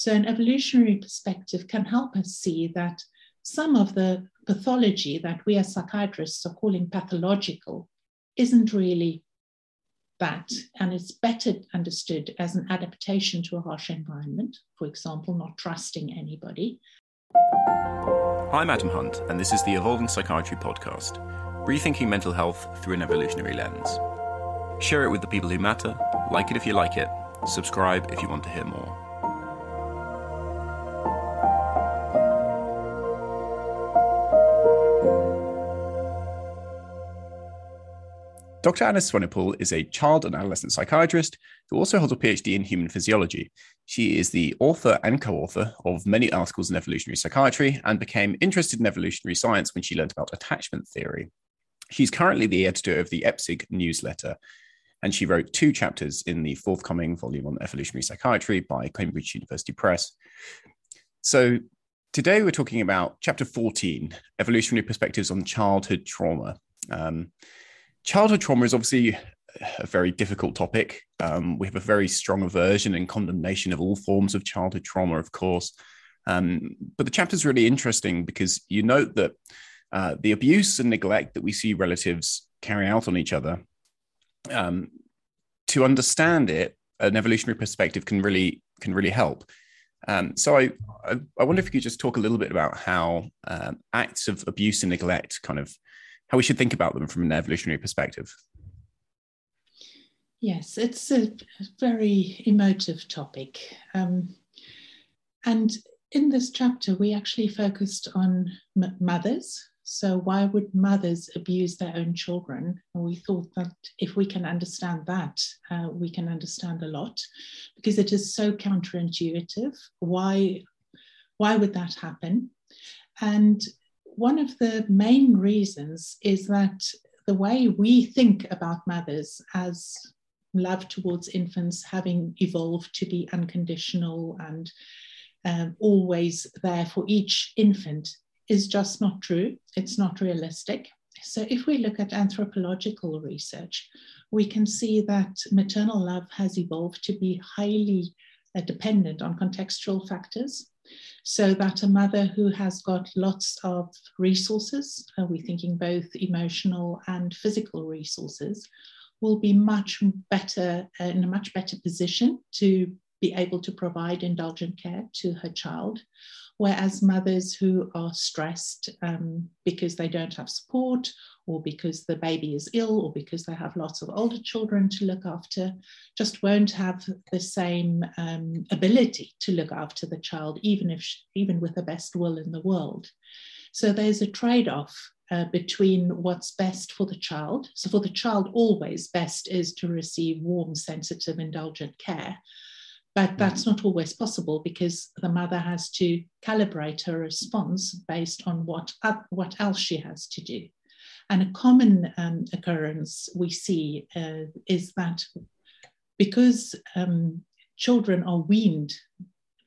So, an evolutionary perspective can help us see that some of the pathology that we as psychiatrists are calling pathological isn't really that, and it's better understood as an adaptation to a harsh environment, for example, not trusting anybody. I'm Adam Hunt, and this is the Evolving Psychiatry podcast, rethinking mental health through an evolutionary lens. Share it with the people who matter, like it if you like it, subscribe if you want to hear more. Dr. Annie Swanepoel is a child and adolescent psychiatrist who also holds a PhD in human physiology. She is the author and co author of many articles in evolutionary psychiatry and became interested in evolutionary science when she learned about attachment theory. She's currently the editor of the EPSIG newsletter, and she wrote two chapters in the forthcoming volume on evolutionary psychiatry by Cambridge University Press. So, today we're talking about chapter 14 Evolutionary Perspectives on Childhood Trauma. Um, childhood trauma is obviously a very difficult topic. Um, we have a very strong aversion and condemnation of all forms of childhood trauma, of course. Um, but the chapter is really interesting because you note that uh, the abuse and neglect that we see relatives carry out on each other, um, to understand it, an evolutionary perspective can really can really help. Um, so I, I, I wonder if you could just talk a little bit about how um, acts of abuse and neglect kind of how we should think about them from an evolutionary perspective. Yes, it's a very emotive topic. Um, and in this chapter, we actually focused on m- mothers. So, why would mothers abuse their own children? And we thought that if we can understand that, uh, we can understand a lot because it is so counterintuitive. Why, why would that happen? And one of the main reasons is that the way we think about mothers as love towards infants having evolved to be unconditional and um, always there for each infant is just not true. It's not realistic. So, if we look at anthropological research, we can see that maternal love has evolved to be highly uh, dependent on contextual factors so that a mother who has got lots of resources, are we thinking both emotional and physical resources, will be much better uh, in a much better position to be able to provide indulgent care to her child. Whereas mothers who are stressed um, because they don't have support, or because the baby is ill, or because they have lots of older children to look after, just won't have the same um, ability to look after the child, even if even with the best will in the world. So there's a trade-off uh, between what's best for the child. So for the child, always best is to receive warm, sensitive, indulgent care. But that's not always possible because the mother has to calibrate her response based on what, what else she has to do. And a common um, occurrence we see uh, is that because um, children are weaned,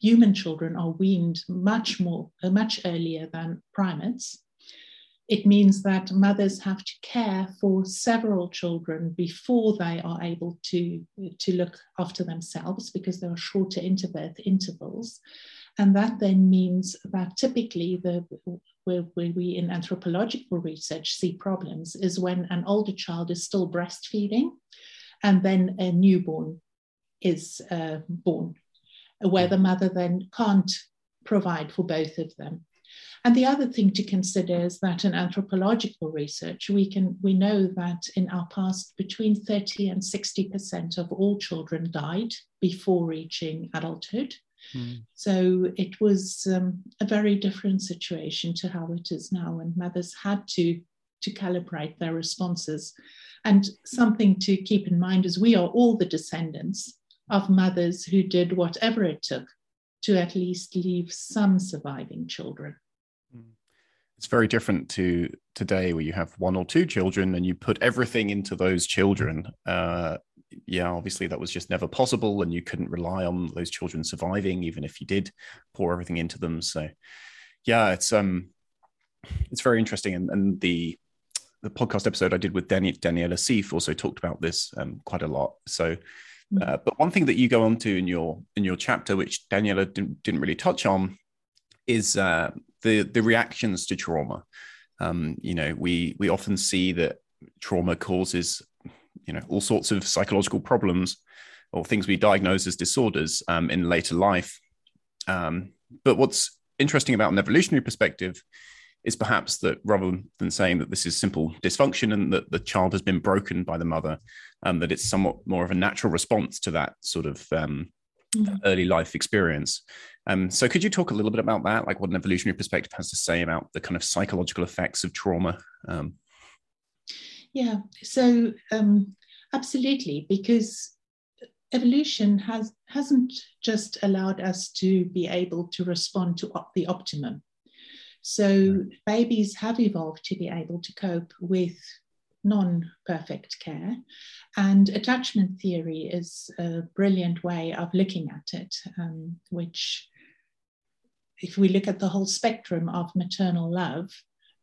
human children are weaned much more, uh, much earlier than primates, it means that mothers have to care for several children before they are able to, to look after themselves because there are shorter interbirth intervals. And that then means that typically the where, where, we in anthropological research see problems is when an older child is still breastfeeding and then a newborn is uh, born, where the mother then can't provide for both of them. And the other thing to consider is that in anthropological research, we can we know that in our past, between 30 and 60% of all children died before reaching adulthood. Mm. So it was um, a very different situation to how it is now, and mothers had to to calibrate their responses. And something to keep in mind is we are all the descendants of mothers who did whatever it took to at least leave some surviving children it's very different to today where you have one or two children and you put everything into those children uh, yeah obviously that was just never possible and you couldn't rely on those children surviving even if you did pour everything into them so yeah it's um it's very interesting and, and the the podcast episode I did with Dani- Daniela Sieff also talked about this um, quite a lot. So Mm. Uh, but one thing that you go on to in your in your chapter, which Daniela didn't, didn't really touch on, is uh, the the reactions to trauma. Um, you know, we we often see that trauma causes you know all sorts of psychological problems or things we diagnose as disorders um, in later life. Um, but what's interesting about an evolutionary perspective is perhaps that rather than saying that this is simple dysfunction and that the child has been broken by the mother, um, that it's somewhat more of a natural response to that sort of um, mm-hmm. early life experience. Um, so, could you talk a little bit about that, like what an evolutionary perspective has to say about the kind of psychological effects of trauma? Um, yeah, so um, absolutely, because evolution has hasn't just allowed us to be able to respond to op- the optimum so babies have evolved to be able to cope with non perfect care. And attachment theory is a brilliant way of looking at it, um, which, if we look at the whole spectrum of maternal love,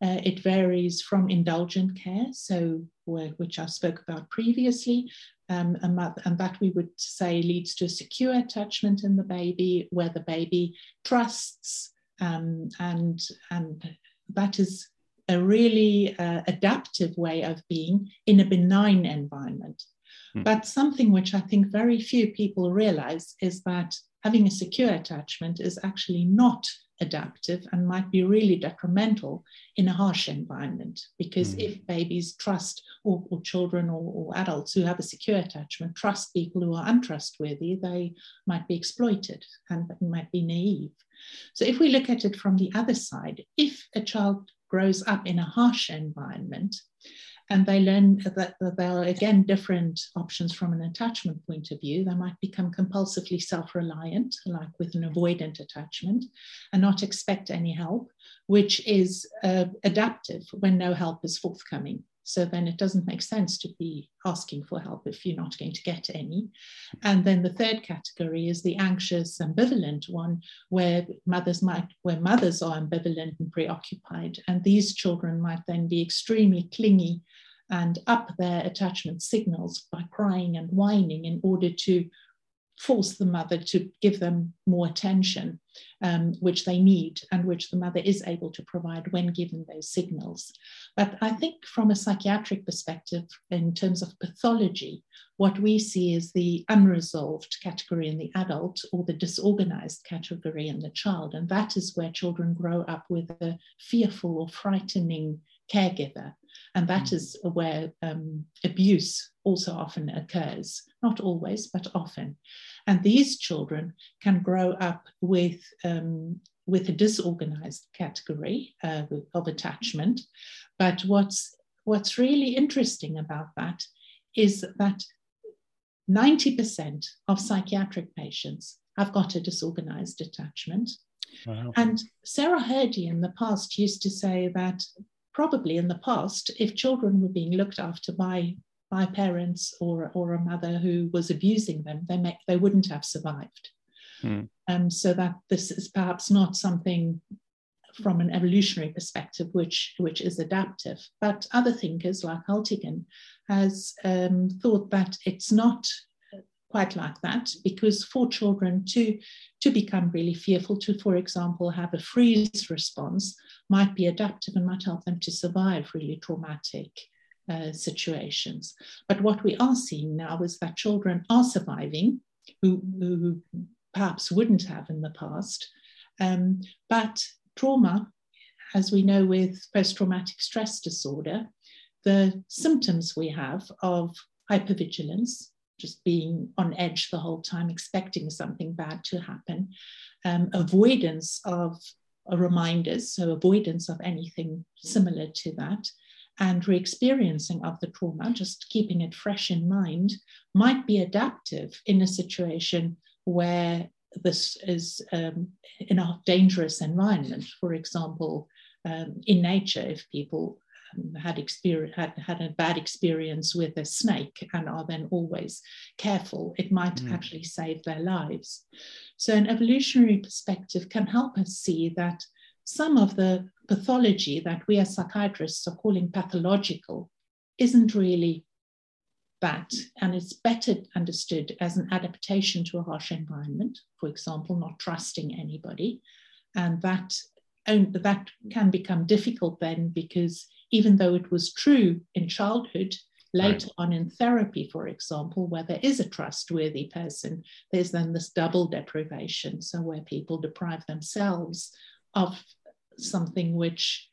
uh, it varies from indulgent care, so which I spoke about previously, um, and, and, that we would say leads to a secure attachment in the baby, where the baby trusts um, and and that is a really uh, adaptive way of being in a benign environment. Mm. But something which I think very few people realize is that having a secure attachment is actually not adaptive and might be really detrimental in a harsh environment. Because mm. if babies trust, or, or children or, or, adults who have a secure attachment trust people who are untrustworthy, they might be exploited and might be naive. So if we look at it from the other side, if a child grows up in a harsh environment and they learn that, there are again different options from an attachment point of view, they might become compulsively self-reliant, like with an avoidant attachment, and not expect any help, which is uh, adaptive when no help is forthcoming. So then it doesn't make sense to be asking for help if you're not going to get any. And then the third category is the anxious, ambivalent one, where mothers might, where mothers are ambivalent and preoccupied. And these children might then be extremely clingy and up their attachment signals by crying and whining in order to force the mother to give them more attention, um, which they need and which the mother is able to provide when given those signals. But I think from a psychiatric perspective, in terms of pathology, what we see is the unresolved category in the adult or the disorganized category in the child. And that is where children grow up with a fearful or frightening caregiver. And that mm. where um, abuse also often occurs, not always, but often. And these children can grow up with, um, with a disorganized category uh, of attachment. But what's, what's really interesting about that is that 90% of psychiatric patients have got a disorganized attachment. Wow. And Sarah Hrdy in the past used to say that probably in the past, if children were being looked after by by parents or or a mother who was abusing them, they may, they wouldn't have survived. Mm. Um, so that this is perhaps not something from an evolutionary perspective which which is adaptive. But other thinkers like Hultingen has um, thought that it's not quite like that because for children to to become really fearful to for example have a freeze response might be adaptive and might help them to survive really traumatic uh, situations. But what we are seeing now is that children are surviving who, who perhaps wouldn't have in the past um, but trauma as we know with post-traumatic stress disorder the symptoms we have of hypervigilance just being on edge the whole time, expecting something bad to happen, um, avoidance of uh, reminders, so avoidance of anything similar to that, and re experiencing of the trauma, just keeping it fresh in mind, might be adaptive in a situation where this is um, in a dangerous environment. For example, um, in nature, if people had experience had, had a bad experience with a snake and are then always careful it might mm. actually save their lives so an evolutionary perspective can help us see that some of the pathology that we as psychiatrists are calling pathological isn't really that, and it's better understood as an adaptation to a harsh environment, for example, not trusting anybody. And that, that can become difficult then because even though it was true in childhood, later right. on in therapy, for example, where there is a trustworthy person, there's then this double deprivation. So, where people deprive themselves of something which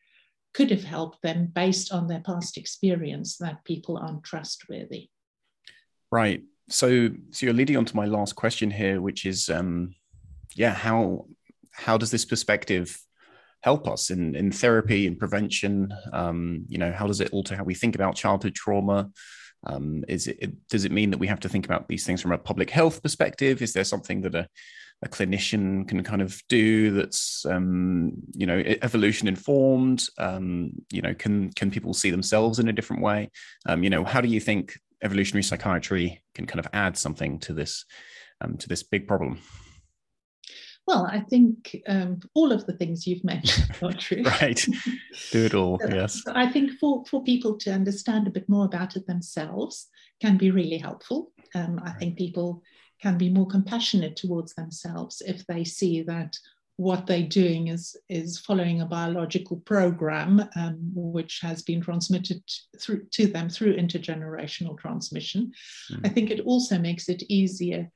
could have helped them based on their past experience that people aren't trustworthy. Right. So, so you're leading on to my last question here, which is, um, yeah, how how does this perspective help us in in therapy and prevention? Um, you know, how does it alter how we think about childhood trauma? Um, is it does it mean that we have to think about these things from a public health perspective? Is there something that a a clinician can kind of do that's um, you know evolution informed um, you know can can people see themselves in a different way um, you know how do you think evolutionary psychiatry can kind of add something to this um, to this big problem? Well, I think um, all of the things you've mentioned are true. right. Do it all, yes. I think for, for people to understand a bit more about it themselves can be really helpful. Um, I right. think people can be more compassionate towards themselves if they see that what they're doing is is following a biological program um, which has been transmitted through to them through intergenerational transmission. Mm. I think it also makes it easier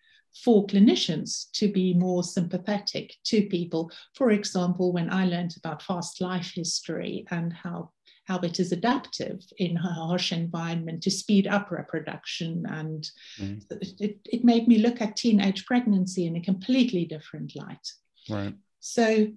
for clinicians to be more sympathetic to people. For example, when I learned about fast life history and how how it is adaptive in a harsh environment to speed up reproduction. And mm. it, it made me look at teenage pregnancy in a completely different light. Right. So,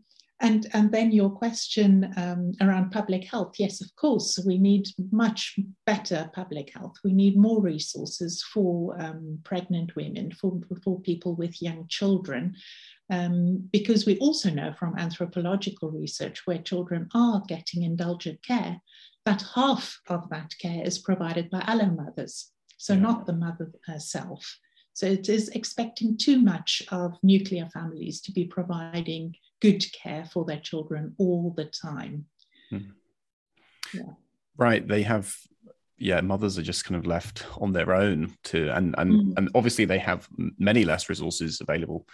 and, and then your question um, around public health. Yes, of course, we need much better public health. We need more resources for um, pregnant women, for, for people with young children, um, because we also know from anthropological research where children are getting indulgent care, that half of that care is provided by allo mothers, so yeah. not the mother herself. So it is expecting too much of nuclear families to be providing good care for their children all the time. Hmm. Yeah. Right. They have yeah, mothers are just kind of left on their own to and and mm. and obviously they have many less resources available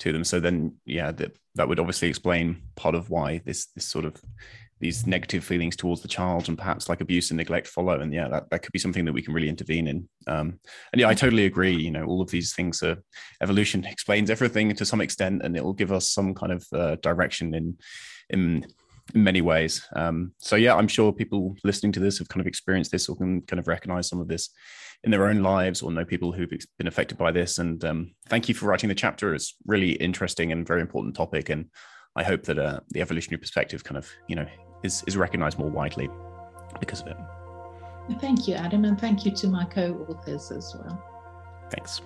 to them. So then yeah, that that would obviously explain part of why this this sort of these negative feelings towards the child and perhaps like abuse and neglect follow. And yeah that, that could be something that we can really intervene in. Um, and yeah i totally agree. You know all of these things are evolution explains everything to some extent and it will give us some kind of uh, direction in in in many ways. Um, so yeah i'm sure people listening to this have kind of experienced this or can kind of recognize some of this in their own lives or know people who've been affected by this. And um, thank you for writing the chapter. It's really interesting and very important topic. And I hope that uh, the evolutionary perspective kind of, you know, is, is recognized more widely because of it. Thank you, Adam, and thank you to my co authors as well. Thanks.